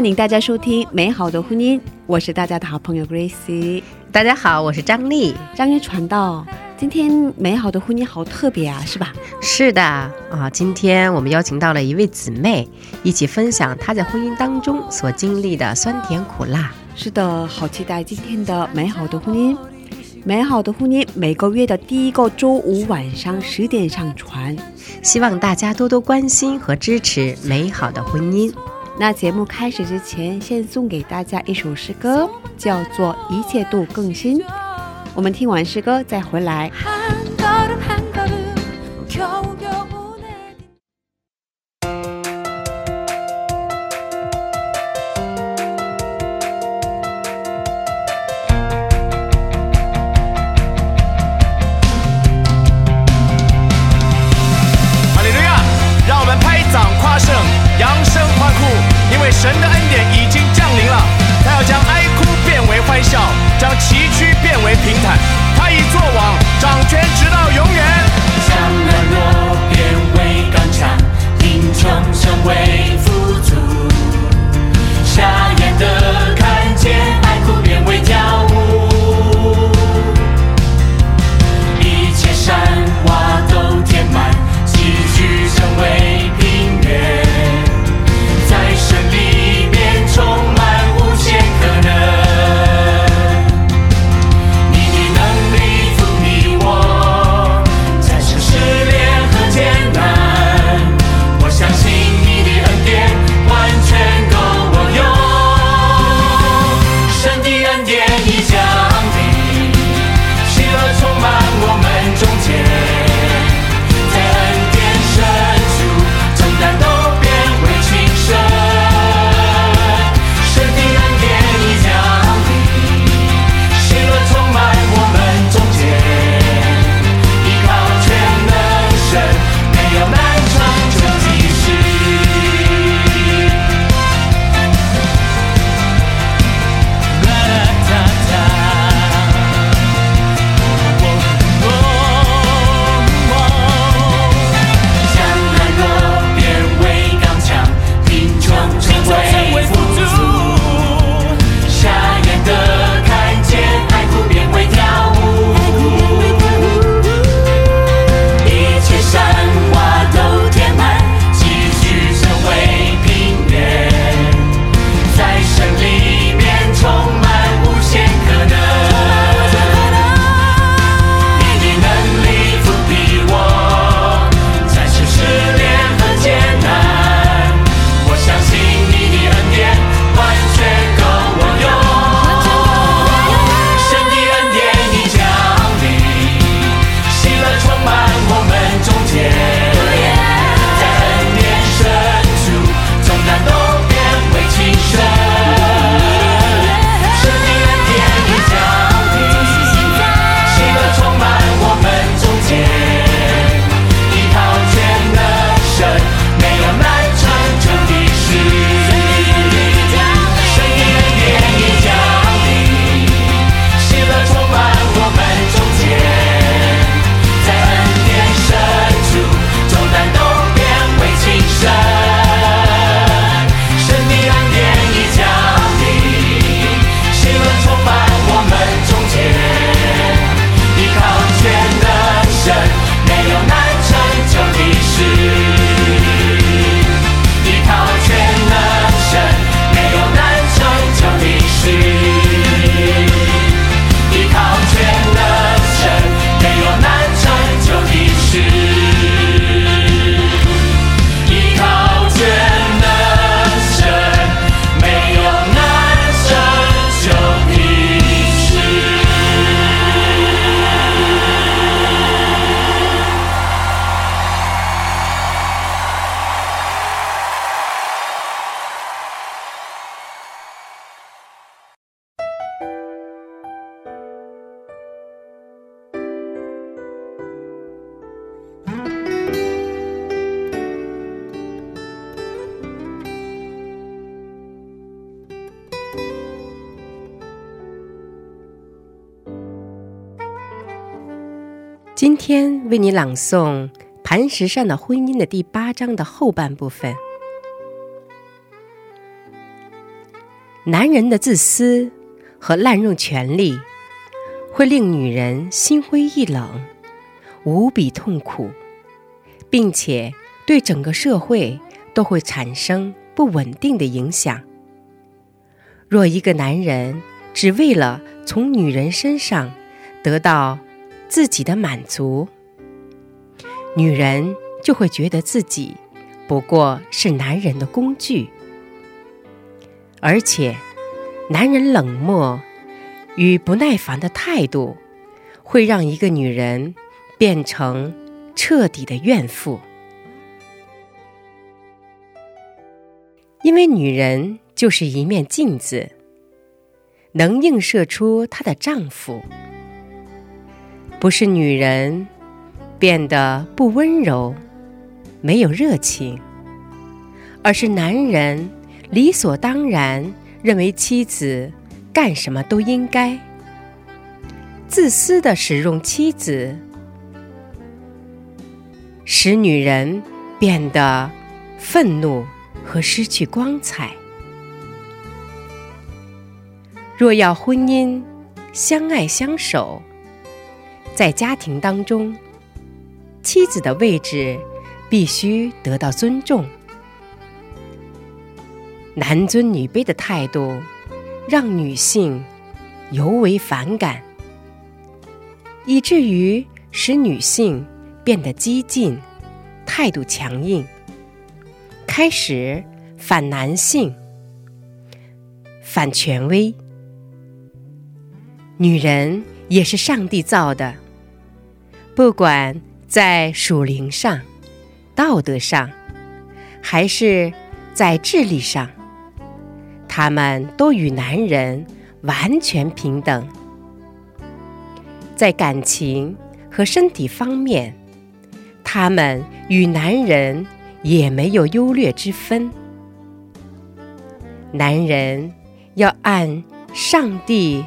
欢迎大家收听《美好的婚姻》，我是大家的好朋友 Gracie。大家好，我是张丽。张丽传道，今天美好的婚姻好特别啊，是吧？是的啊，今天我们邀请到了一位姊妹，一起分享她在婚姻当中所经历的酸甜苦辣。是的，好期待今天的美好的婚姻。美好的婚姻每个月的第一个周五晚上十点上传。希望大家多多关心和支持美好的婚姻。那节目开始之前，先送给大家一首诗歌，叫做《一切都更新》。我们听完诗歌再回来。为你朗诵《磐石上的婚姻》的第八章的后半部分。男人的自私和滥用权力，会令女人心灰意冷、无比痛苦，并且对整个社会都会产生不稳定的影响。若一个男人只为了从女人身上得到自己的满足，女人就会觉得自己不过是男人的工具。而且，男人冷漠与不耐烦的态度，会让一个女人变成彻底的怨妇。因为女人就是一面镜子，能映射出她的丈夫。不是女人变得不温柔、没有热情，而是男人。理所当然认为妻子干什么都应该，自私的使用妻子，使女人变得愤怒和失去光彩。若要婚姻相爱相守，在家庭当中，妻子的位置必须得到尊重。男尊女卑的态度，让女性尤为反感，以至于使女性变得激进、态度强硬，开始反男性、反权威。女人也是上帝造的，不管在属灵上、道德上，还是在智力上。他们都与男人完全平等，在感情和身体方面，他们与男人也没有优劣之分。男人要按上帝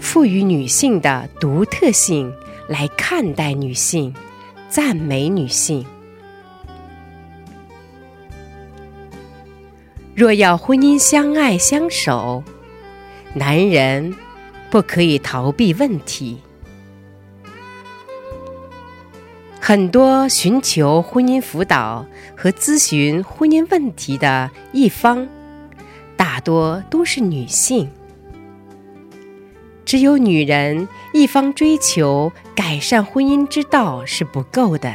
赋予女性的独特性来看待女性，赞美女性。若要婚姻相爱相守，男人不可以逃避问题。很多寻求婚姻辅导和咨询婚姻问题的一方，大多都是女性。只有女人一方追求改善婚姻之道是不够的，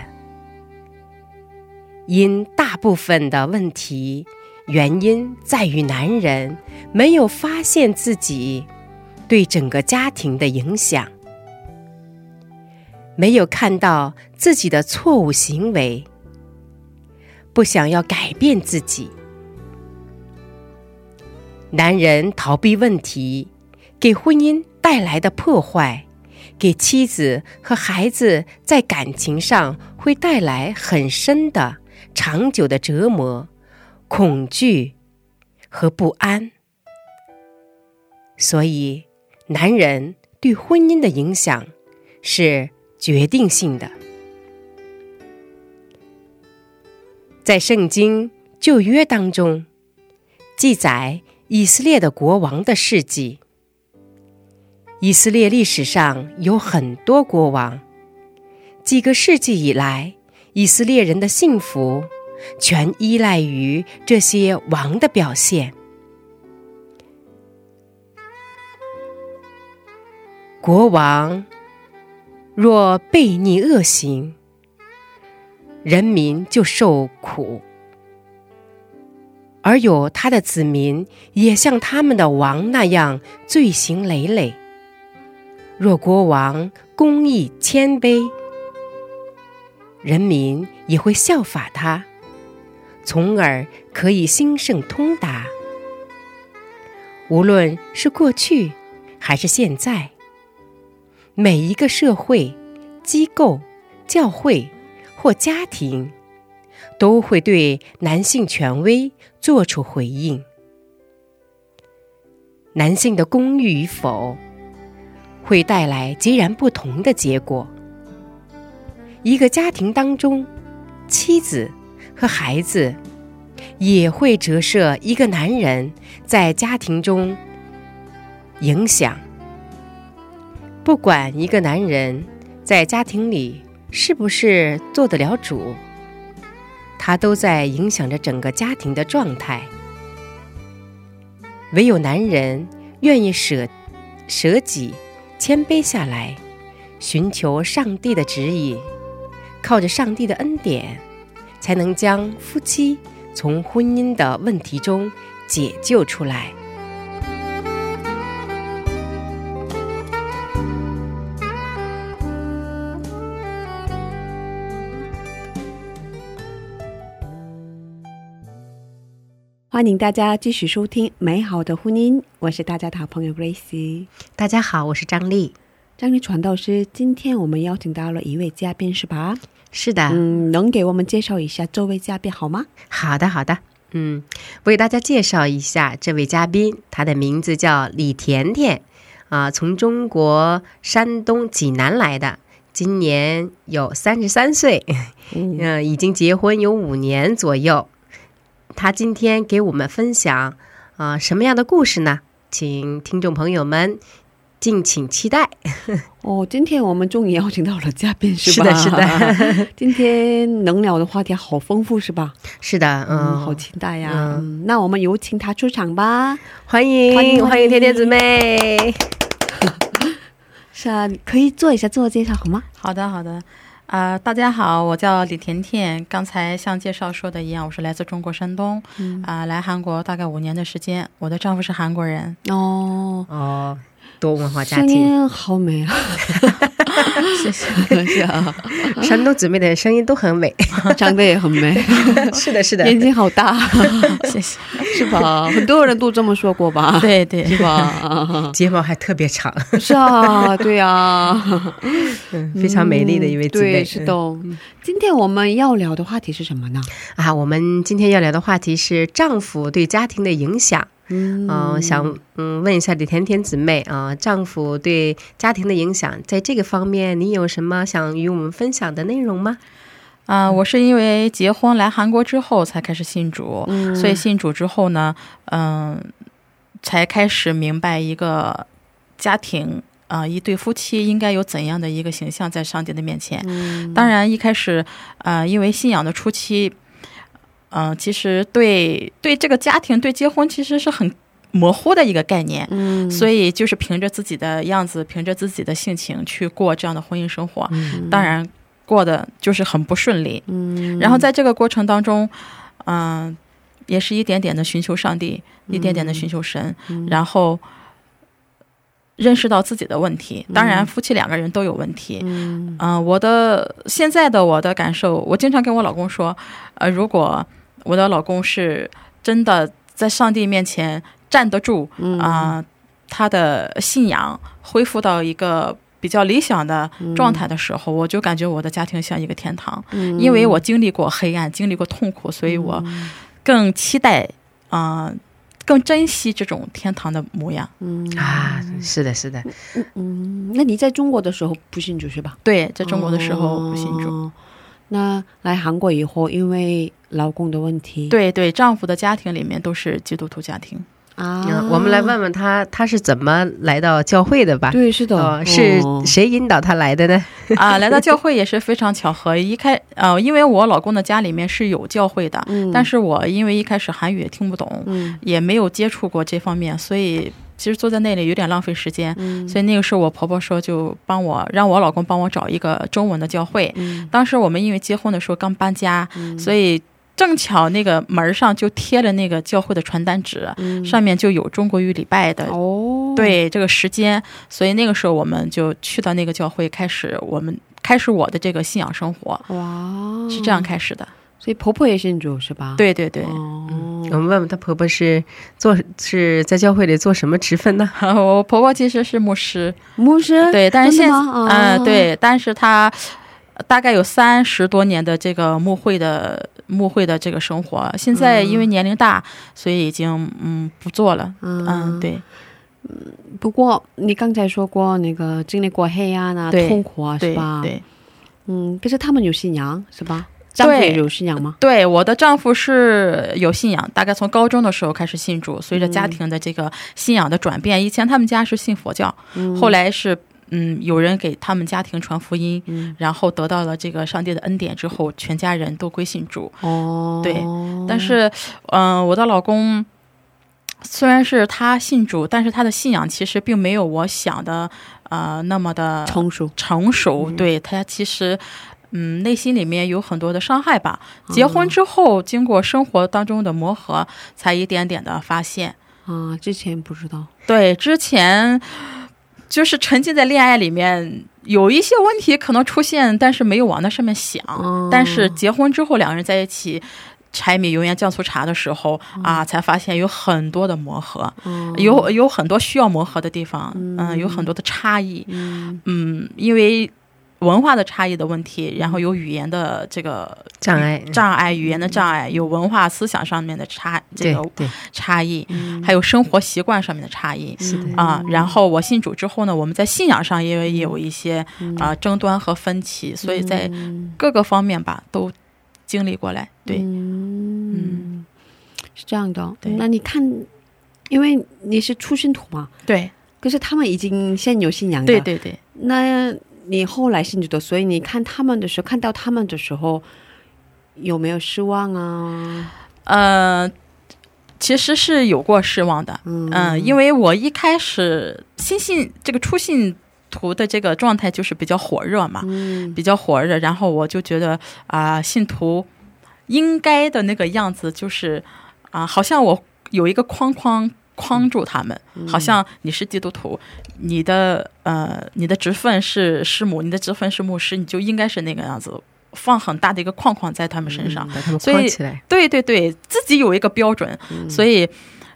因大部分的问题。原因在于男人没有发现自己对整个家庭的影响，没有看到自己的错误行为，不想要改变自己。男人逃避问题，给婚姻带来的破坏，给妻子和孩子在感情上会带来很深的、长久的折磨。恐惧和不安，所以男人对婚姻的影响是决定性的。在圣经旧约当中记载以色列的国王的事迹。以色列历史上有很多国王，几个世纪以来，以色列人的幸福。全依赖于这些王的表现。国王若悖逆恶行，人民就受苦；而有他的子民也像他们的王那样罪行累累。若国王公义谦卑，人民也会效法他。从而可以兴盛通达。无论是过去还是现在，每一个社会、机构、教会或家庭，都会对男性权威做出回应。男性的公欲与否，会带来截然不同的结果。一个家庭当中，妻子和孩子也会折射一个男人在家庭中影响。不管一个男人在家庭里是不是做得了主，他都在影响着整个家庭的状态。唯有男人愿意舍舍己、谦卑下来，寻求上帝的指引，靠着上帝的恩典，才能将夫妻从婚姻的问题中解救出来。欢迎大家继续收听《美好的婚姻》，我是大家的好朋友 Grace。大家好，我是张丽。张丽传道师，今天我们邀请到了一位嘉宾，是吧？是的，嗯，能给我们介绍一下这位嘉宾好吗？好的，好的。嗯，我给大家介绍一下这位嘉宾，他的名字叫李甜甜，啊，从中国山东济南来的，今年有三十三岁，嗯、已经结婚有五年左右。他今天给我们分享啊、呃什么样的故事呢？请听众朋友们敬请期待。哦，今天我们终于邀请到了嘉宾，是吧是吧？的是的。今天能聊的话题好丰富，是吧？是的，嗯，嗯，好期待呀、嗯嗯。那我们有请他出场吧。欢迎欢迎欢迎甜甜姊妹。是啊，可以做一下自我介绍好吗？好的，好的。啊、大家好，我叫李甜甜。刚才像介绍说的一样，我是来自中国山东，啊、来韩国大概五年的时间。我的丈夫是韩国人，哦，哦，多文化家声庭，音好美啊！谢谢。山东姊妹的声音都很美。长得也很美，是的，是的，眼睛好大，谢谢。是吧？很多人都这么说过吧？对对，是吧？睫毛还特别长，是啊，对啊，嗯，非常美丽的一位姊妹。对，是的。今天我们要聊的话题是什么呢？啊，我们今天要聊的话题是丈夫对家庭的影响。嗯嗯、想嗯问一下李甜甜姊妹啊、丈夫对家庭的影响，在这个方面你有什么想与我们分享的内容吗？啊、我是因为结婚来韩国之后才开始信主，嗯所以信主之后呢，嗯、才开始明白一个家庭啊、一对夫妻应该有怎样的一个形象在上帝的面前。嗯当然，一开始，呃，因为信仰的初期，嗯、其实对对这个家庭、对结婚其实是很模糊的一个概念，嗯所以就是凭着自己的样子，凭着自己的性情去过这样的婚姻生活，当然过的就是很不顺利。嗯然后在这个过程当中，嗯、也是一点点的寻求上帝，一点点的寻求神，嗯然后。认识到自己的问题，当然夫妻两个人都有问题，嗯。嗯、我的现在的我的感受，我经常跟我老公说，呃，如果我的老公是真的在上帝面前站得住，嗯。啊、他的信仰恢复到一个比较理想的状态的时候，我就感觉我的家庭像一个天堂，嗯。因为我经历过黑暗，经历过痛苦，所以我更期待啊、更珍惜这种天堂的模样。嗯啊，是的，是的，嗯，那你在中国的时候不信主是吧？对，在中国的时候不信主。哦那来韩国以后，因为老公的问题，对对，丈夫的家庭里面都是基督徒家庭。啊嗯，我们来问问他，他是怎么来到教会的吧？对，是的，哦，是哦谁引导他来的呢？啊，来到 教会也是非常巧合。一开呃，因为我老公的家里面是有教会的，嗯但是我因为一开始韩语也听不懂，嗯也没有接触过这方面，所以其实坐在那里有点浪费时间。嗯所以那个时候我婆婆说就帮我让我老公帮我找一个中文的教会。嗯当时我们因为结婚的时候刚搬家，所以正巧那个门上就贴了那个教会的传单纸，上面就有中国语礼拜的嗯哦，对这个时间，所以那个时候我们就去到那个教会，开始我们开始我的这个信仰生活，哇，是这样开始的。所以婆婆也信主是吧？，对对对，哦，我们问问她婆婆是做是在教会里做什么职分呢？我婆婆其实是牧师，牧师，对，但是现真的吗？嗯、啊对，但是她大概有三十多年的这个牧会的牧会的这个生活，现在因为年龄大，所以已经嗯不做了。嗯，对嗯不过你刚才说过那个经历过黑暗啊、对痛苦啊，是对吧？对，嗯，可是他们有信仰是吧？丈夫有信仰吗？对，我的丈夫是有信仰，大概从高中的时候开始信主，随着家庭的这个信仰的转变，以前他们家是信佛教，后来是。嗯，有人给他们家庭传福音，然后得到了这个上帝的恩典之后，全家人都归信主。哦，对但是，嗯、我的老公虽然是他信主，但是他的信仰其实并没有我想的呃那么的成熟，成熟。对他其实。嗯，内心里面有很多的伤害吧。结婚之后，经过生活当中的磨合，才一点点的发现。啊，之前不知道。对，之前就是沉浸在恋爱里面，有一些问题可能出现，但是没有往那上面想。哦但是结婚之后，两个人在一起。柴米油盐酱醋茶的时候啊，才发现有很多的磨合，有有很多需要磨合的地方，嗯，有很多的差异，嗯，因为文化的差异的问题，然后有语言的这个障碍，障碍，语言的障碍，有文化思想上面的差这个差异，还有生活习惯上面的差异。是的，啊，然后我信主之后呢，我们在信仰上也也有一些啊、争端和分歧，所以在各个方面吧都经历过来。对，嗯，是这样的。对。那你看，因为你是出信徒嘛，对，可是他们已经现有信仰的，对对对，那你后来信主的，所以你看他们的时候，看到他们的时候，有没有失望啊？呃，其实是有过失望的，嗯、因为我一开始新信这个初信徒的这个状态就是比较火热嘛，嗯。比较火热，然后我就觉得啊、信徒应该的那个样子就是啊、好像我有一个框框框住他们，好像你是基督徒，你的呃你的职分是师母，你的职分是牧师，你就应该是那个样子，放很大的一个框框在他们身上。把他们所以框起来，对对对，自己有一个标准，所以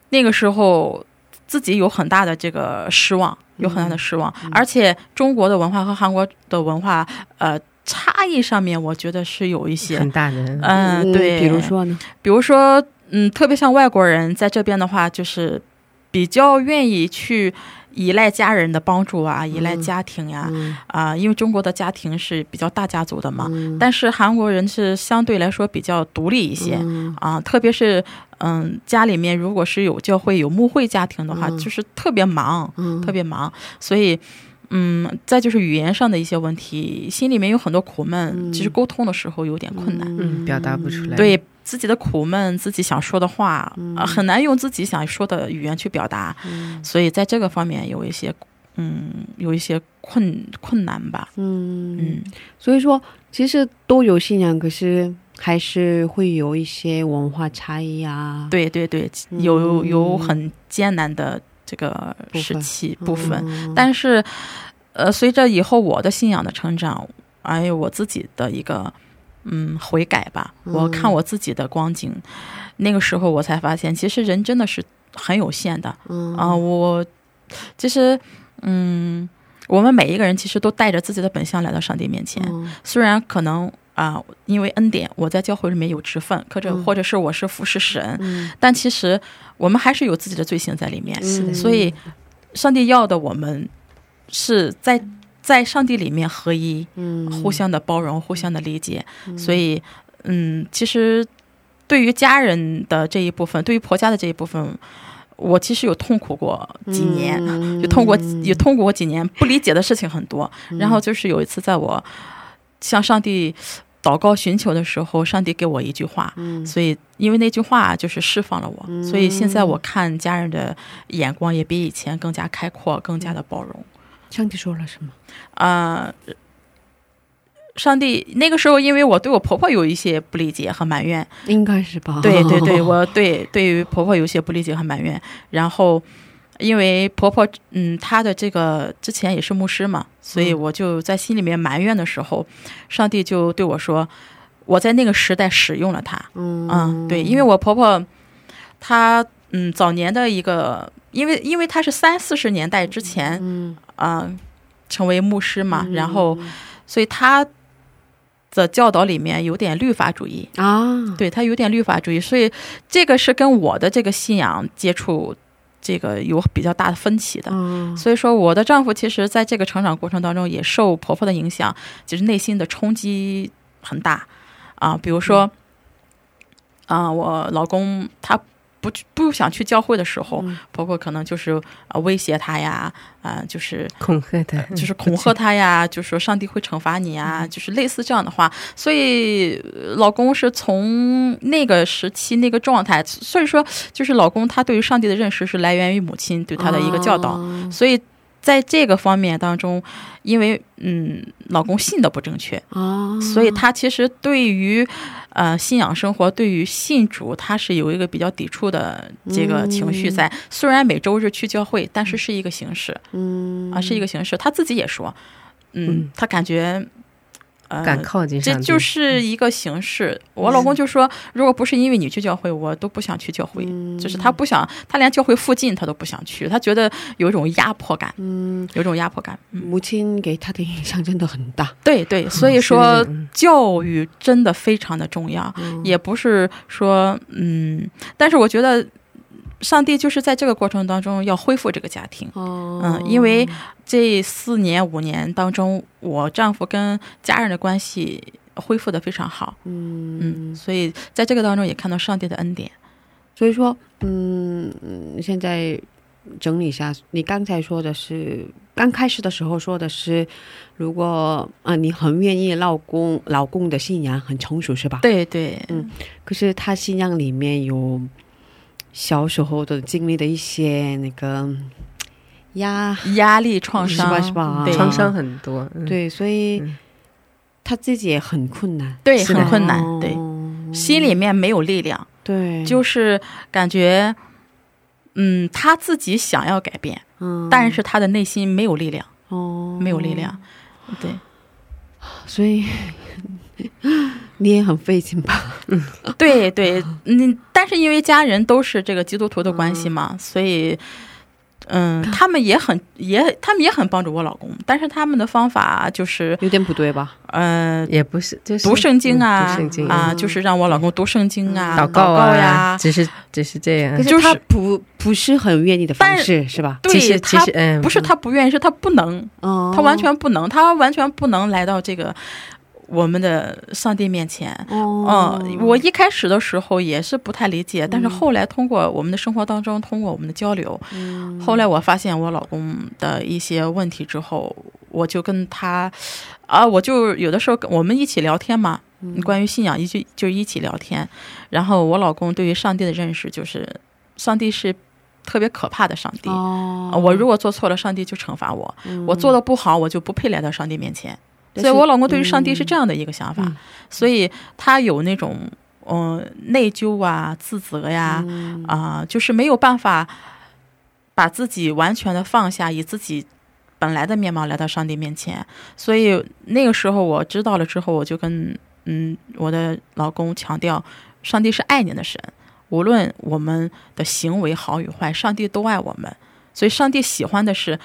那个时候自己有很大的这个失望，有很大的失望。而且中国的文化和韩国的文化，呃，差异上面我觉得是有一些。很，大的，嗯、对，比如，说呢？比如说，嗯，特别像外国人在这边的话，就是比较愿意去。依赖家人的帮助啊，依赖家庭呀、啊、因为中国的家庭是比较大家族的嘛，但是韩国人是相对来说比较独立一些，啊，特别是嗯，家里面如果是有教会有牧会家庭的话，就是特别忙，特别忙，所以嗯，再就是语言上的一些问题，心里面有很多苦闷，其实沟通的时候有点困难，嗯，表达不出来，，对自己的苦闷，自己想说的话，啊，很难用自己想说的语言去表达，所以在这个方面有一些。嗯，有一些困困难吧。嗯。嗯，所以说其实都有信仰，可是还是会有一些文化差异啊。对对对，有有很艰难的这个时期部分，嗯。但是呃，随着以后我的信仰的成长，还有我自己的一个嗯悔改吧，我看我自己的光景，那个时候我才发现，其实人真的是很有限的。嗯。啊、我其实嗯，我们每一个人其实都带着自己的本相来到上帝面前，嗯。虽然可能。啊、因为恩典，我在教会里面有职分，或者、或者是我是服侍神，嗯。但其实我们还是有自己的罪行在里面。所以上帝要的我们是在在上帝里面合一，嗯互相的包容，互相的理解。所以，嗯，其实对于家人的这一部分，对于婆家的这一部分，我其实有痛苦过几年，嗯有痛过也痛苦过几年，不理解的事情很多。然后就是有一次，在我向上帝祷告寻求的时候，上帝给我一句话，所以因为那句话就是释放了我，所以现在我看家人的眼光也比以前更加开阔，更加的包容。上帝说了什么？啊、上帝那个时候，因为我对我婆婆有一些不理解和埋怨，应该是吧？对对对，我对对于婆婆有些不理解和埋怨，然后因为婆婆嗯她的这个之前也是牧师嘛，所以我就在心里面埋怨的时候，上帝就对我说，我在那个时代使用了她，嗯。对，因为我婆婆她嗯早年的一个，因为因为她是三四十年代之前嗯啊、成为牧师嘛，然后所以他的教导里面有点律法主义，啊，对他有点律法主义，所以这个是跟我的这个信仰接触这个有比较大的分歧的。嗯。所以说，我的丈夫其实在这个成长过程当中也受婆婆的影响，就是内心的冲击很大。啊。比如说，啊，我老公他不去不想去教会的时候，婆婆可能就是啊威胁他呀，啊就是恐吓他，就是恐吓他呀，就说上帝会惩罚你啊，就是类似这样的话。所以呃老公是从那个时期那个状态，所以说就是老公他对于上帝的认识是来源于母亲对他的一个教导，哦。所以在这个方面当中，因为嗯老公信的不正确，啊，所以他其实对于呃信仰生活，对于信主，他是有一个比较抵触的这个情绪在。虽然每周日去教会，但是是一个形式。嗯啊，是一个形式。他自己也说，嗯，嗯他感觉，呃，敢靠近上帝，这就是一个形式。我老公就说，如果不是因为你去教会，我都不想去教会。就是他不想，他连教会附近他都不想去，他觉得有一种压迫感，嗯，有一种压迫感。嗯，母亲给他的影响真的很大。对对，所以说教育真的非常的重要，也不是说嗯，但是我觉得。上帝就是在这个过程当中要恢复这个家庭，哦嗯，因为这四年五年当中，我丈夫跟家人的关系恢复的非常好，嗯嗯，所以在这个当中也看到上帝的恩典。所以说，嗯，嗯现在整理一下，你刚才说的是刚开始的时候说的是，如果啊、你很愿意老公老公的信仰很成熟是吧？。对对，嗯可是他信仰里面有小时候的经历的一些那个压，压力创伤。是吧是吧？对。创伤很多，嗯，对，所以嗯。他自己也很困难，对很困难，对，哦心里面没有力量，对，就是感觉，嗯，他自己想要改变，嗯。但是他的内心没有力量，哦。没有力量，对。所以 你也很费劲吧？对对，嗯，但是因为家人都是这个基督徒的关系嘛，所以，嗯，他们也很也他们也很帮助我老公，但是他们的方法就是，有点不对吧？呃，也不是，就是读圣经嗯啊，读圣经。啊，就是让我老公读圣经啊，祷告呀。啊，，只是只是这样。就是他不不是很愿意的方式是吧？对其实其他实嗯，不是他不愿意，是他不能，哦。他完全不能，他完全不能来到这个我们的上帝面前。哦嗯，我一开始的时候也是不太理解，但是后来通过我们的生活当中，通过我们的交流，嗯后来我发现我老公的一些问题之后，我就跟他，啊，我就有的时候跟我们一起聊天嘛，嗯关于信仰一就就一起聊天，然后我老公对于上帝的认识就是，上帝是特别可怕的上帝。我如果做错了，上帝就惩罚我；我做的不好，我就不配来到上帝面前。所以我老公对于上帝是这样的一个想法，嗯所以他有那种嗯、呃内疚啊、自责呀嗯啊、就是没有办法把自己完全的放下，以自己本来的面貌来到上帝面前。所以那个时候我知道了之后，我就跟嗯我的老公强调，上帝是爱你的神，无论我们的行为好与坏，上帝都爱我们。所以上帝喜欢的是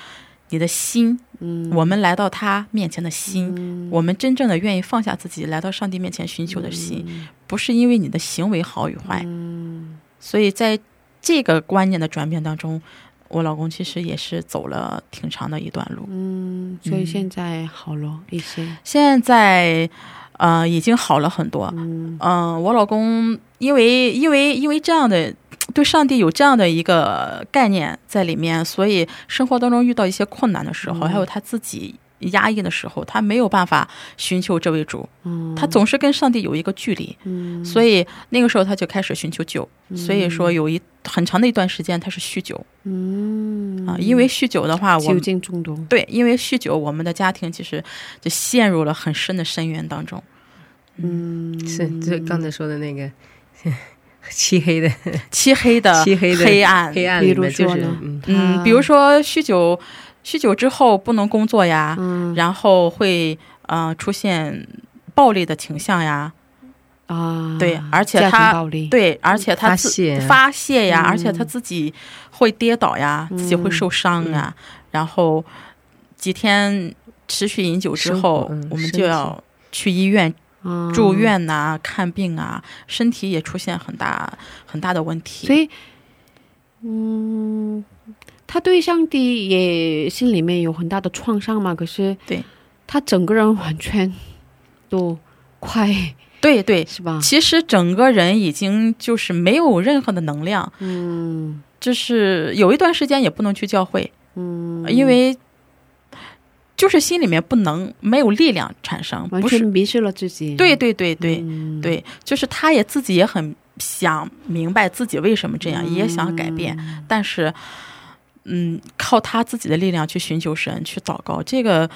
你的心，嗯我们来到他面前的心，我们真正的愿意放下自己来到上帝面前寻求的心，不是因为你的行为好与坏。嗯所以在这个观念的转变当中，我老公其实也是走了挺长的一段路。嗯，所以现在好了一些。现在呃已经好了很多。嗯嗯、我老公因为因为因为这样的对上帝有这样的一个概念在里面，所以生活当中遇到一些困难的时候，还有他自己压抑的时候，他没有办法寻求这位主，嗯。他总是跟上帝有一个距离，嗯。所以那个时候他就开始寻求救，所以说有一很长的一段时间他是酗酒嗯。啊，因为酗酒的话，我酒精中毒。对，因为酗酒，我们的家庭其实就陷入了很深的深渊当中。嗯，是就刚才说的那个 漆黑的 漆黑的漆黑的黑暗，黑暗比如里面就是说呢？嗯。嗯，比如说酗酒，酗酒之后不能工作呀，嗯。然后会呃出现暴力的倾向呀，啊，对而且他，对，而且他自发泄。发泄呀，嗯。而且他自己会跌倒呀，自己会受伤啊，然后几天持续饮酒之后嗯，我们就要去医院嗯住。院呐、看病啊，身体也出现很大很大的问题。所以嗯，他对上帝也心里面有很大的创伤嘛，可是对他整个人完全都快对对，是吧？其实整个人已经就是没有任何的能量，嗯就是有一段时间也不能去教会，嗯，因为就是心里面不能没有力量产生，完不是全迷失了自己。对对对对、嗯对，就是他也自己也很想明白自己为什么这样，也想改变，但是嗯，靠他自己的力量去寻求神，去祷告，这个。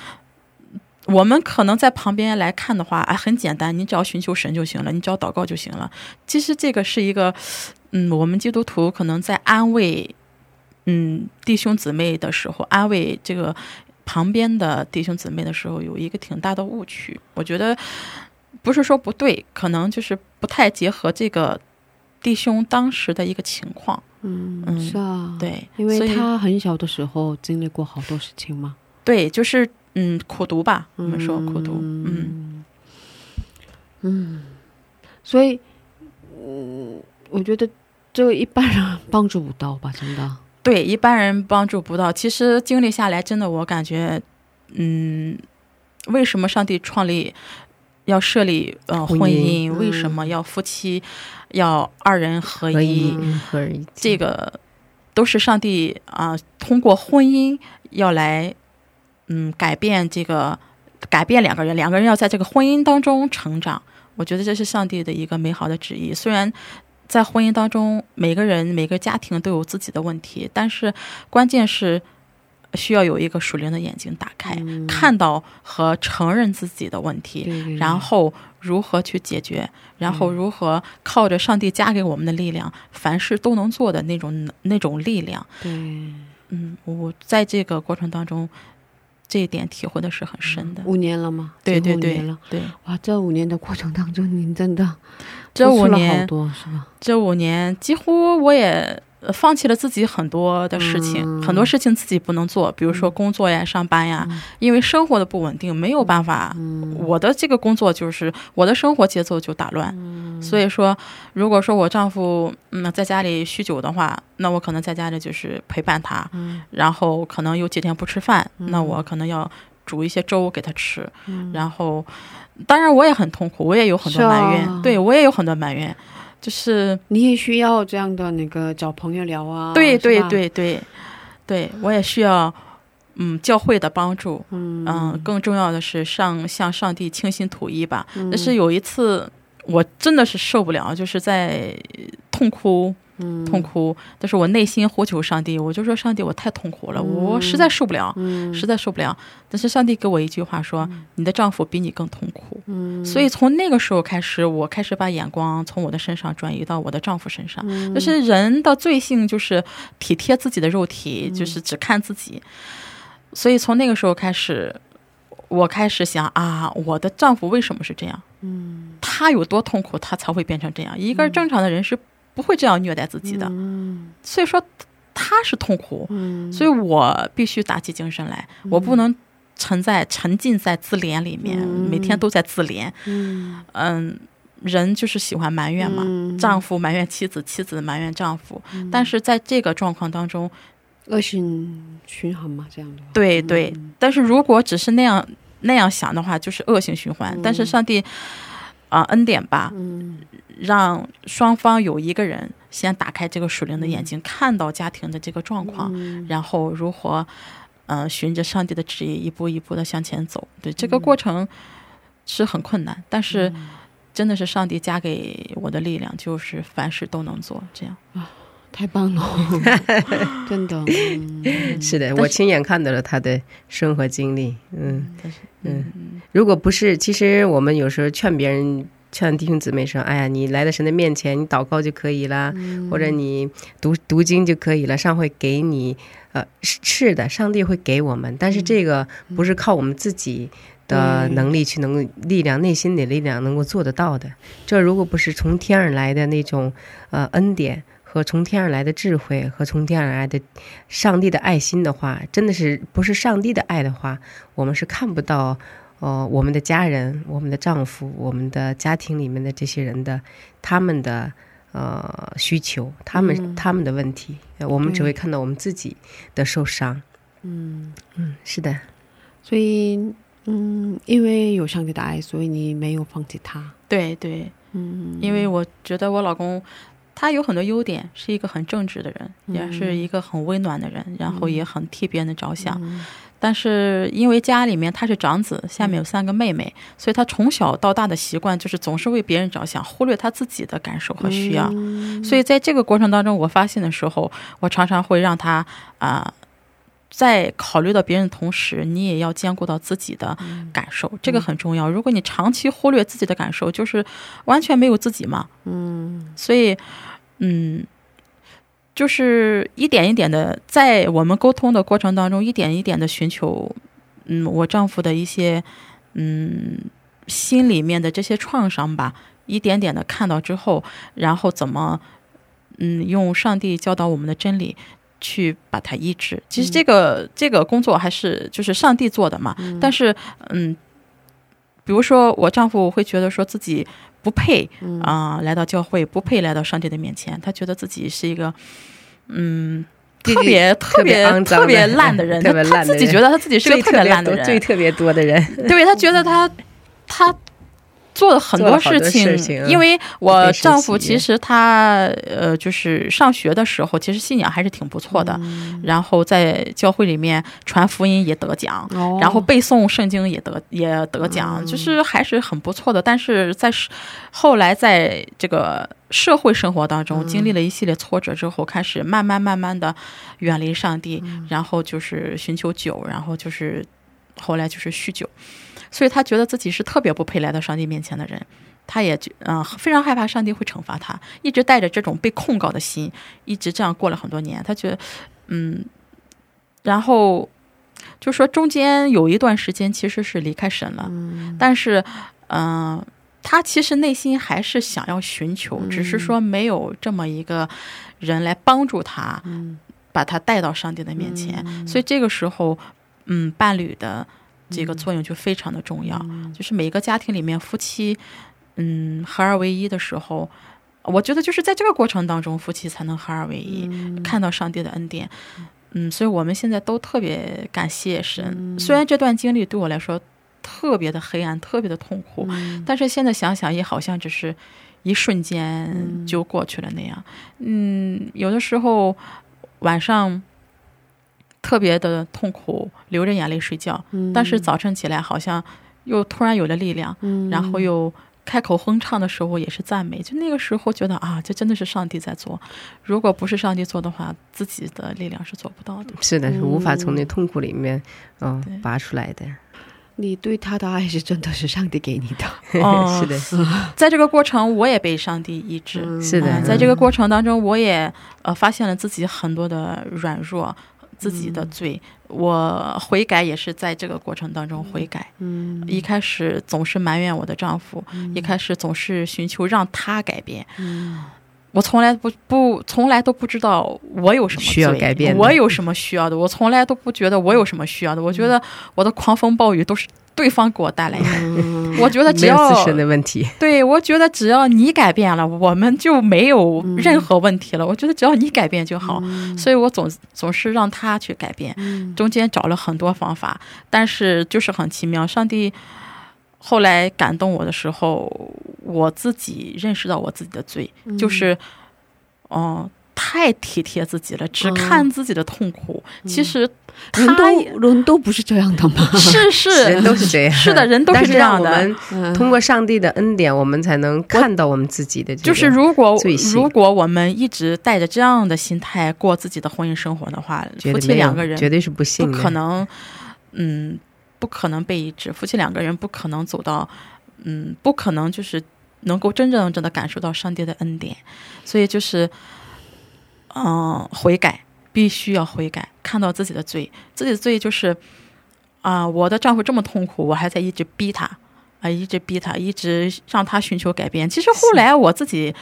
我们可能在旁边来看的话，哎，很简单，你只要寻求神就行了，你只要祷告就行了。其实这个是一个，嗯，我们基督徒可能在安慰，嗯，弟兄姊妹的时候，安慰这个旁边的弟兄姊妹的时候，有一个挺大的误区。我觉得不是说不对，可能就是不太结合这个弟兄当时的一个情况。嗯嗯是啊，，对，因为他很小的时候经历过好多事情嘛。对，就是嗯，苦读吧，我们说苦读，嗯，嗯嗯，所以嗯，我觉得这个一般人帮助不到吧，真的。对，一般人帮助不到。其实经历下来，真的我感觉，嗯，为什么上帝创立要设立呃婚婚姻姻？为什么要夫妻要二人合合一？合一这个都是上帝啊、通过婚姻要来，嗯，改变这个改变两个人，两个人要在这个婚姻当中成长。我觉得这是上帝的一个美好的旨意。虽然在婚姻当中，每个人每个家庭都有自己的问题，但是关键是需要有一个属灵的眼睛打开，看到和承认自己的问题，然后如何去解决，然后如何靠着上帝加给我们的力量，凡事都能做的那种那种力量。对，嗯，我在这个过程当中，这一点体会的是很深的。五年了吗？对对。对，哇，这五年的过程当中，您真的这五年多是吧？这五年几乎我也呃放弃了自己很多的事情，嗯很多事情自己不能做，比如说工作呀、上班呀，因为生活的不稳定，没有办法。嗯我的这个工作就是我的生活节奏就打乱，嗯所以说，如果说我丈夫嗯在家里酗酒的话，那我可能在家里就是陪伴他，嗯然后可能有几天不吃饭，那我可能要煮一些粥给他吃，嗯然后，当然我也很痛苦，我也有很多埋怨，对我也有很多埋怨，就是你也需要这样的那个找朋友聊啊。对对，对对，对我也需要嗯教会的帮助，嗯嗯，更重要的是上向上帝倾心吐意吧。嗯但是有一次我真的是受不了，就是在痛哭。嗯痛哭，但是我内心呼求上帝，我就说上帝，我太痛苦了，我实在受不了，嗯实在受不了。但是上帝给我一句话说：“你的丈夫比你更痛苦。嗯所以从那个时候开始，我开始把眼光从我的身上转移到我的丈夫身上。嗯就是人的罪性就是体贴自己的肉体，就是只看自己。所以从那个时候开始，我开始想啊，我的丈夫为什么是这样？嗯他有多痛苦，他才会变成这样？一个正常的人是不会这样虐待自己的。嗯所以说他是痛苦，嗯所以我必须打起精神来，我不能沉在沉浸在自怜里面，嗯每天都在自怜。嗯嗯，人就是喜欢埋怨嘛，嗯丈夫埋怨妻子，妻子埋怨丈夫。但是在这个状况当中，恶性循环嘛，这样的话。对对，但是如果只是那样那样想的话，就是恶性循环。但是上帝啊、恩典吧，嗯让双方有一个人先打开这个属灵的眼睛，看到家庭的这个状况，嗯然后如何，呃，循着上帝的旨意一步一步的向前走。对这个过程是很困难，但是真的是上帝加给我的力量，就是凡事都能做。这样，啊太棒了，真的。嗯是的，是我亲眼看到了他的生活经历。嗯但是嗯，如果不是，其实我们有时候劝别人。劝弟兄姊妹说：“哎呀，你来到神的面前，你祷告就可以了，或者你读读经就可以了，上会给你。呃，是是的，上帝会给我们，但是这个不是靠我们自己的能力去能够力量、内心的力量能够做得到的。这如果不是从天而来的那种呃恩典和从天而来的智慧和从天而来的上帝的爱心的话，真的是不是上帝的爱的话，我们是看不到。”呃，我们的家人、我们的丈夫、我们的家庭里面的这些人的他们的呃需求，他们、嗯他们的问题，呃我们只会看到我们自己的受伤。嗯，嗯，是的，所以嗯，因为有上帝的爱，所以你没有放弃他。对对，嗯，因为我觉得我老公他有很多优点，是一个很正直的人，也是一个很温暖的人，然后也很替别人着想。嗯但是因为家里面他是长子，下面有三个妹妹，所以他从小到大的习惯就是总是为别人着想，忽略他自己的感受和需要。嗯所以在这个过程当中，我发现的时候，我常常会让他啊。在考虑到别人的同时，你也要兼顾到自己的感受，这个很重要。如果你长期忽略自己的感受，就是完全没有自己嘛。嗯所以，嗯，就是一点一点的，在我们沟通的过程当中，一点一点的寻求，嗯，我丈夫的一些，嗯，心里面的这些创伤吧，一点点的看到之后，然后怎么，嗯，用上帝教导我们的真理。去把它医治，其实这个、这个工作还是就是上帝做的嘛。但是，嗯，比如说我丈夫会觉得说自己不配啊、来到教会，不配来到上帝的面前，他觉得自己是一个嗯。特别特别特别烂的人，他他烂自己觉得他自己是个特别烂的人，最特别多的人，对他觉得他他做了很多事情，事情因为我丈夫其实他呃就是上学的时候，其实信仰还是挺不错的，然后在教会里面传福音也得奖。哦然后背诵圣经也得也得奖，就是还是很不错的。但是在后来在这个社会生活当中，经历了一系列挫折之后，开始慢慢慢慢的远离上帝，然后就是寻求酒，然后就是后来就是酗酒，所以他觉得自己是特别不配来到上帝面前的人。他也觉嗯、非常害怕上帝会惩罚他，一直带着这种被控告的心，一直这样过了很多年。他觉得，嗯，然后就说中间有一段时间其实是离开神了，但是，嗯、他其实内心还是想要寻求，只是说没有这么一个人来帮助他，把他带到上帝的面前。所以这个时候，嗯，伴侣的这个作用就非常的重要。就是每个家庭里面，夫妻，嗯，合二为一的时候。我觉得就是在这个过程当中，夫妻才能合二为一，看到上帝的恩典。嗯，所以我们现在都特别感谢神。虽然这段经历对我来说特别的黑暗，特别的痛苦，但是现在想想也好像只是一瞬间就过去了那样。嗯，有的时候晚上特别的痛苦，流着眼泪睡觉，但是早晨起来好像又突然有了力量，然后又。开口哼唱的时候也是赞美，就那个时候觉得啊，这真的是上帝在做。如果不是上帝做的话，自己的力量是做不到的。是的，是无法从那痛苦里面嗯、对拔出来的。你对他的爱是真的是上帝给你的。哦 是的，在这个过程，我也被上帝医治。是的嗯，在这个过程当中，我也呃发现了自己很多的软弱，自己的罪。我悔改也是在这个过程当中悔改。嗯一开始总是埋怨我的丈夫，一开始总是寻求让他改变。我从来不不从来都不知道我有什么需要改变我有什么需要的，我从来都不觉得我有什么需要的。我觉得我的狂风暴雨都是对方给我带来的。我觉得只要自身的问题。对，我觉得只要你改变了，我们就没有任何问题了。我觉得只要你改变就好，所以我总总是让他去改变。中间找了很多方法，但是就是很奇妙，上帝后来感动我的时候，我自己认识到我自己的罪，就是哦、太体贴自己了，只看自己的痛苦。其实人他也都人都不是这样的吗。是是 人都是这样，是的人都是这样的让我们嗯通过上帝的恩典，我们才能看到我们自己的。就是如果如果我们一直带着这样的心态过自己的婚姻生活的话，夫妻两个人绝对是不不幸的，可能，嗯，不可能被医治。夫妻两个人不可能走到，嗯，不可能就是能够真正真的感受到上帝的恩典。所以就是，嗯、悔改必须要悔改，看到自己的罪，自己的罪就是，啊、我的丈夫这么痛苦，我还在一直逼他，啊、一直逼他，一直让他寻求改变。其实后来我自己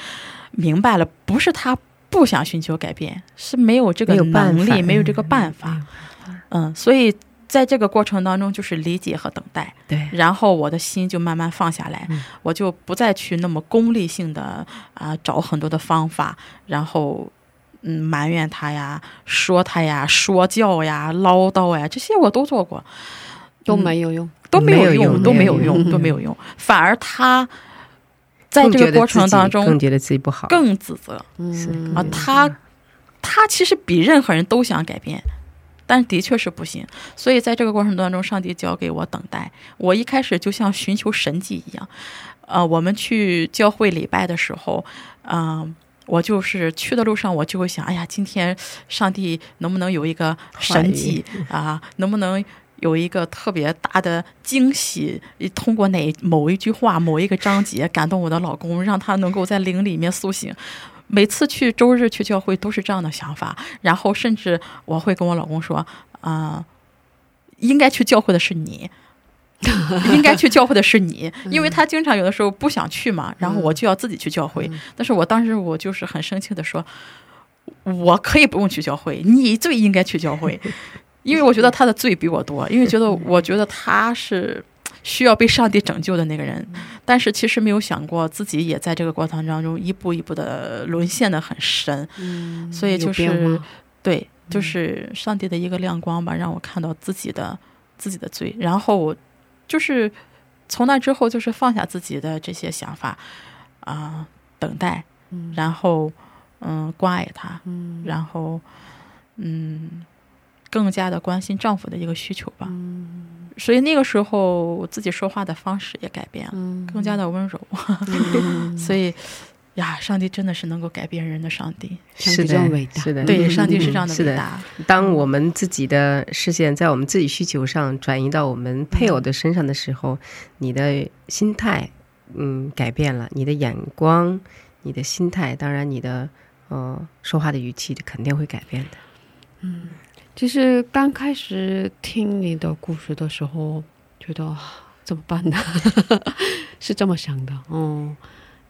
明白了，不是他不想寻求改变，是没有这个能力，法没有这个办法。嗯，所以在这个过程当中，就是理解和等待，对，然后我的心就慢慢放下来，嗯。我就不再去那么功利性的啊、找很多的方法，然后嗯埋怨他呀、说他呀、说教呀、唠叨呀，这些我都做过，都没有用。都没有用都没没有有用，都没有用，反而他在这个过程当中更觉得自己不好，更自责。嗯。啊，他他其实比任何人都想改变。但的确是不行，所以在这个过程当中，上帝教给我等待。我一开始就像寻求神迹一样，呃，我们去教会礼拜的时候，嗯、我就是去的路上，我就会想，哎呀，今天上帝能不能有一个神迹啊？能不能有一个特别大的惊喜？通过哪某一句话、某一个章节 感动我的老公，让他能够在灵里面苏醒。每次去周日去教会都是这样的想法，然后甚至我会跟我老公说，啊、应该去教会的是你。应该去教会的是你，因为他经常有的时候不想去嘛，然后我就要自己去教会。但是我当时我就是很生气的说，我可以不用去教会，你最应该去教会，因为我觉得他的罪比我多，因为觉得我觉得他是需要被上帝拯救的那个人，但是其实没有想过自己也在这个过程当中一步一步的沦陷的很深，嗯所以就是对，就是上帝的一个亮光吧，让我看到自己的自己的罪，然后我就是从那之后就是放下自己的这些想法啊、等待，然后嗯关爱他，嗯。然后嗯更加的关心丈夫的一个需求吧。嗯。所以那个时候我自己说话的方式也改变了，嗯。更加的温柔。嗯。所以呀，上帝真的是能够改变人的上帝。是的伟大是的，对，嗯上帝是这样的是的。伟大。当我们自己的视线在我们自己需求上转移到我们配偶的身上的时候，你的心态嗯改变了，你的眼光、你的心态，当然你的呃说话的语气肯定会改变的。嗯其实刚开始听你的故事的时候，觉得啊怎么办呢？是这么想的，嗯，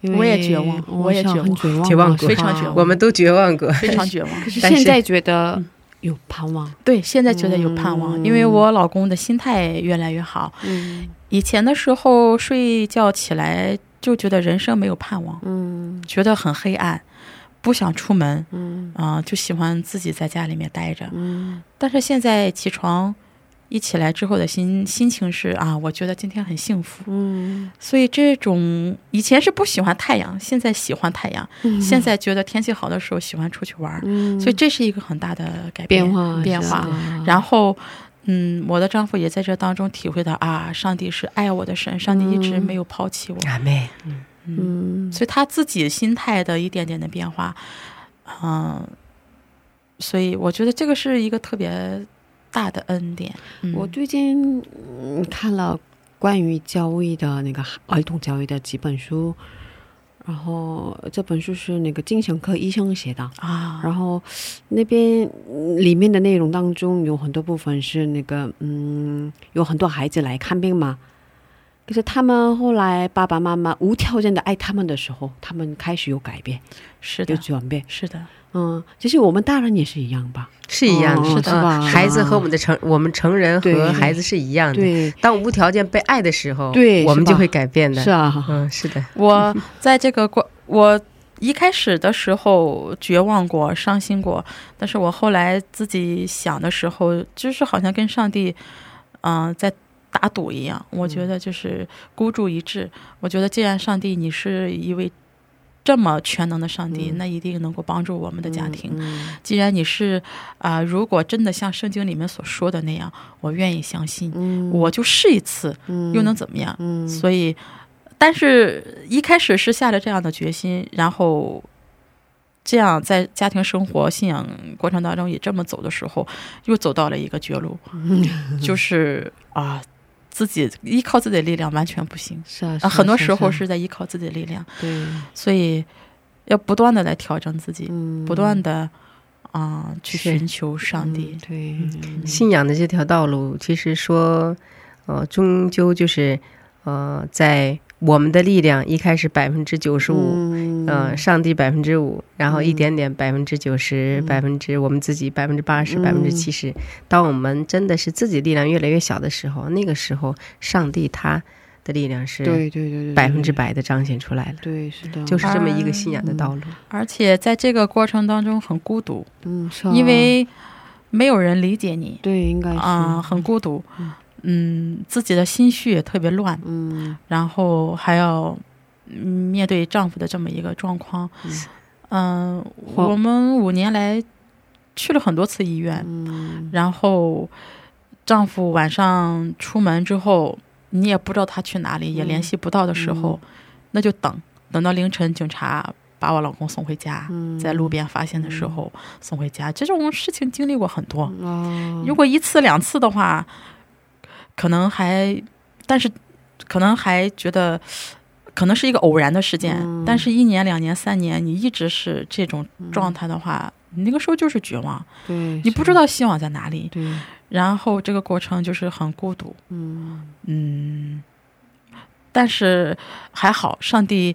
因为我也绝望我也绝望绝望，绝望过非常绝望我们都绝望过，非常绝望。可是现在觉得有盼望，对，现在觉得有盼望，嗯因为我老公的心态越来越好。嗯以前的时候睡觉起来就觉得人生没有盼望，嗯觉得很黑暗，不想出门，嗯啊、就喜欢自己在家里面待着。嗯但是现在起床一起来之后的心心情是啊，我觉得今天很幸福。嗯，所以这种以前是不喜欢太阳，现在喜欢太阳，现在觉得天气好的时候喜欢出去玩儿，嗯。所以这是一个很大的改变。变化变化。然后，嗯，我的丈夫也在这当中体会到啊，上帝是爱我的神，上帝一直没有抛弃我，阿妹，嗯。所以他自己心态的一点点的变化，嗯、所以我觉得这个是一个特别大的恩典。嗯、我最近嗯看了关于教育的那个儿童教育的几本书，然后这本书是那个精神科医生写的，啊，然后那边嗯里面的内容当中有很多部分是那个嗯，有很多孩子来看病嘛。可是他们后来爸爸妈妈无条件的爱他们的时候，他们开始有改变，有是的，转变。是的，嗯，其实我们大人也是一样吧？是一样的，哦是是吧孩子和我们的成，我们成人和孩子是一样的。对，当无条件被爱的时候，对我们就会改变的。是啊，嗯，是的，我在这个过，我一开始的时候绝望过、伤心过，但是我后来自己想的时候，就是好像跟上帝，嗯、在打赌一样。我觉得就是孤注一掷。我觉得既然上帝你是一位这么全能的上帝，嗯。那一定能够帮助我们的家庭。嗯既然你是啊、如果真的像圣经里面所说的那样，我愿意相信，嗯。我就试一次，嗯又能怎么样？嗯。所以，但是一开始是下了这样的决心，然后这样在家庭生活、信仰过程当中也这么走的时候，又走到了一个绝路，就是啊，自己依靠自己的力量完全不行。是啊，啊，很多时候是是在依靠自己的力量，对，所以要不断的来调整自己，嗯，不断的啊、去寻求上帝。嗯。对，嗯。信仰的这条道路，其实说，呃，终究就是，呃，在我们的力量一开始百分之九十五，嗯。嗯、上帝百分之五，然后一点点百分之九十，百分之我们自己百分之八十，百分之七十。当我们真的是自己力量越来越小的时候，那个时候上帝他的力量是对对对对，百分之百的彰显出来了。对，是的，就是这么一个信仰的道路。而且在这个过程当中很孤独，嗯，是啊。因为没有人理解你。对，应该是。啊、很孤独。嗯，自己的心绪也特别乱，嗯。然后还要嗯面对丈夫的这么一个状况。嗯、我我们五年来去了很多次医院，嗯。然后丈夫晚上出门之后，你也不知道他去哪里，也联系不到的时候，那就等等到凌晨，警察把我老公送回家，嗯。在路边发现的时候送回家。这种事情经历过很多，哦，如果一次两次的话，可能还，但是可能还觉得。可能是一个偶然的事件，嗯。但是一年、两年、三年，你一直是这种状态的话，你那个时候就是绝望，对，你不知道希望在哪里。对，然后这个过程就是很孤独，嗯。嗯，但是还好，上帝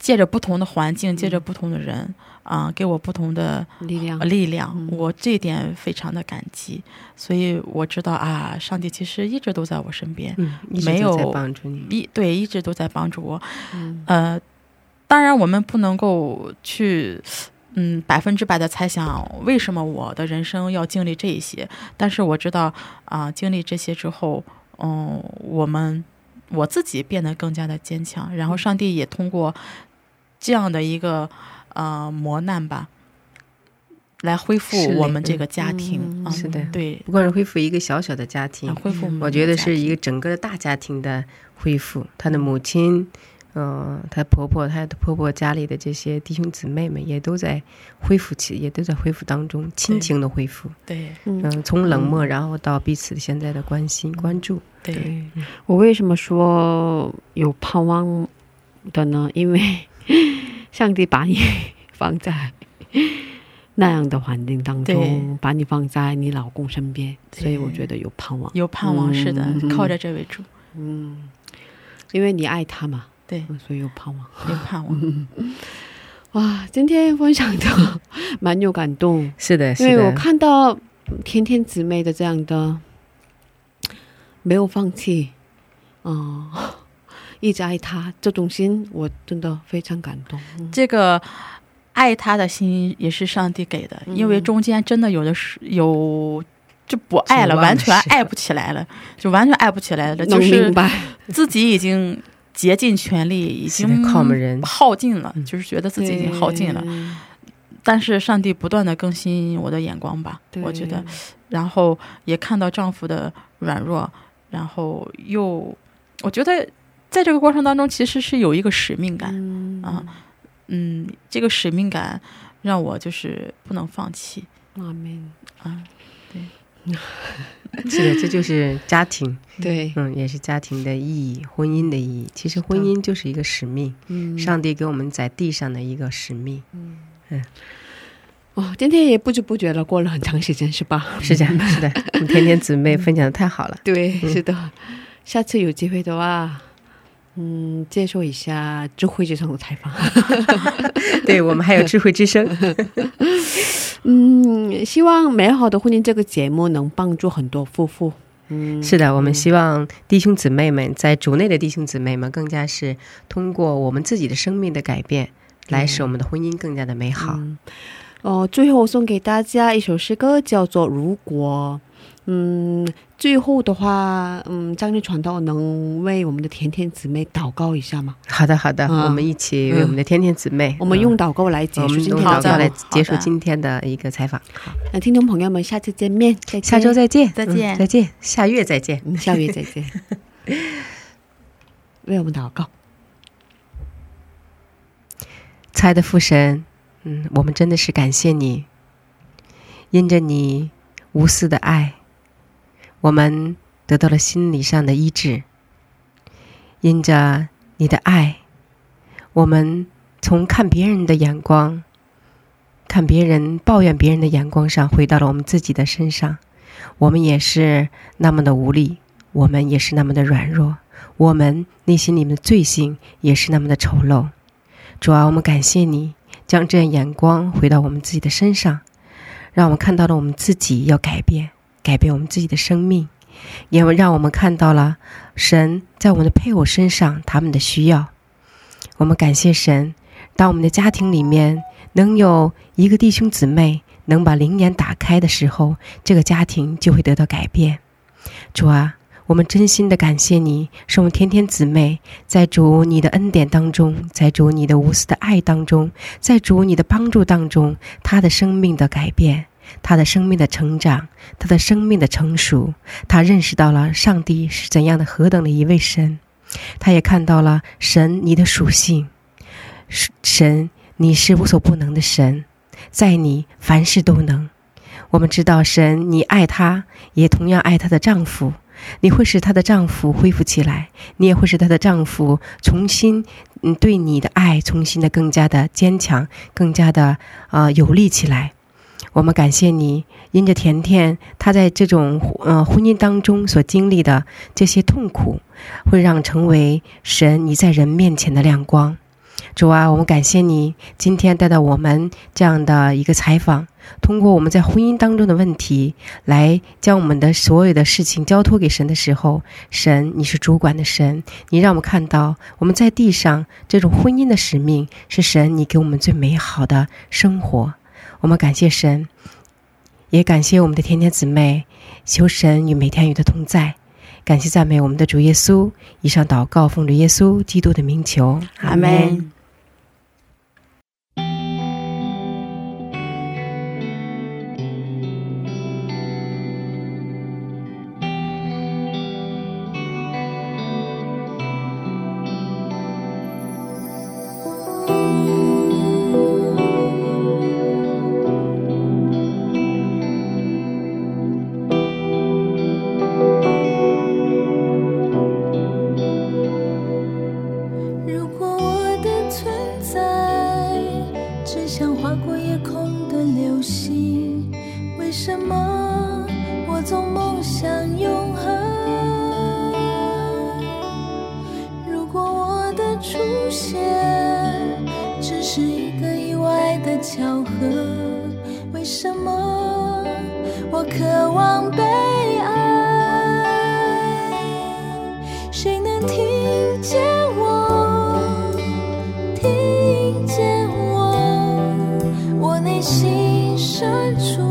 借着不同的环境，借着不同的人啊、给我不同的力量呃，力量，嗯我这点非常的感激，所以我知道啊，上帝其实一直都在我身边，嗯，没有帮助你。一对一直都在帮助我，嗯呃，当然我们不能够去。嗯，百分之百的猜想为什么我的人生要经历这一些，但是我知道啊、经历这些之后，嗯，我们我自己变得更加的坚强，然后上帝也通过这样的一个呃磨难吧，来恢复我们这个家庭。嗯嗯是的对，不光是恢复一个小小的家庭来，恢复们我觉得是一个整个的大家庭的恢复。她的母亲，嗯、她婆婆，她的婆婆家里的这些弟兄姊妹们也都在恢复起，也都在恢复当中，亲情的恢复。对嗯嗯，从冷漠，然后到彼此现在的关心、关注。对对，我为什么说有盼望的呢？因为上帝把你放在那样的环境当中，把你放在你老公身边，所以我觉得有盼望。有盼望是的，嗯。靠着这位主，嗯，因为你爱他嘛，对，嗯所以有盼望。有盼望。哇，今天分享的蛮有感动，是的，因是的，为我看到天天姊妹的这样的没有放弃，哦、一直爱他这种心，我真的非常感动。嗯。这个爱他的心也是上帝给的，嗯。因为中间真的有的是有就不爱了，完全爱不起来了，就完全爱不起来了，就能是明白，自己已经竭尽全力，已经靠我们人。耗尽了，就是觉得自己已经耗尽了。但是上帝不断的更新我的眼光吧，我觉得，然后也看到丈夫的软弱，然后又我觉得在这个过程当中其实是有一个使命感，嗯啊嗯，这个使命感让我就是不能放弃阿门。啊，对是的，这就是家庭，对，嗯，也是家庭的意义，婚姻的意义。其实婚姻就是一个使命，嗯，上帝给我们在地上的一个使命嗯。哦，今天也不知不觉的，过了很长时间，是吧？是这样，是的，我们甜甜姊妹分享的太好了。对，是的。下次有机会的话，嗯，接受一下智慧之声的采访。对我们还有智慧之声，嗯，希望美好的婚姻这个节目能帮助很多夫妇。嗯，是的，我们希望弟兄姊妹们在主内的弟兄姊妹们，更加是通过我们自己的生命的改变，来使我们的婚姻更加的美好。嗯哦，最后送给大家一首诗歌，叫做《如果》。嗯，最后的话，嗯，张力传道能为我们的甜甜姊妹祷告一下吗？好的，好的，嗯我们一起为我们的甜甜姊妹，我们用嗯祷告来结束今天祷告来结束今天的一个采访。那听众朋友们，下次见面，再见。下周再见，再见。嗯再见，下月再见。嗯，下月再见。为我们祷告，亲爱的父神，嗯，我们真的是感谢你，因着你无私的爱，我们得到了心理上的医治；因着你的爱，我们从看别人的眼光、看别人抱怨别人的眼光上，回到了我们自己的身上。我们也是那么的无力，我们也是那么的软弱，我们内心里面的罪性也是那么的丑陋。主啊，我们感谢你将这样眼光回到我们自己的身上，让我们看到了我们自己要改变，改变我们自己的生命，也让我们看到了神在我们的配偶身上他们的需要。我们感谢神，当我们的家庭里面能有一个弟兄姊妹能把灵眼打开的时候，这个家庭就会得到改变。主啊。我们真心的感谢你，是我们天天姊妹在主你的恩典当中，在主你的无私的爱当中，在主你的帮助当中，他的生命的改变，他的生命的成长，他的生命的成熟，他认识到了上帝是怎样的何等的一位神，他也看到了神你的属性，神你是无所不能的神，在你凡事都能。我们知道神你爱他，也同样爱她的丈夫。你会使她的丈夫恢复起来，你也会使她的丈夫重新，嗯，对你的爱重新的更加的坚强，更加的啊有力起来。我们感谢你，因着甜甜她在这种呃婚姻当中所经历的这些痛苦，会让成为神你在人面前的亮光。主啊，我们感谢你今天带到我们这样的一个采访，通过我们在婚姻当中的问题，来将我们的所有的事情交托给神的时候，神你是主管的神，你让我们看到我们在地上这种婚姻的使命是神你给我们最美好的生活。我们感谢神，也感谢我们的天天姊妹，求神与每天与的同在。感谢赞美我们的主耶稣。以上祷告奉主耶稣基督的名求，阿门。出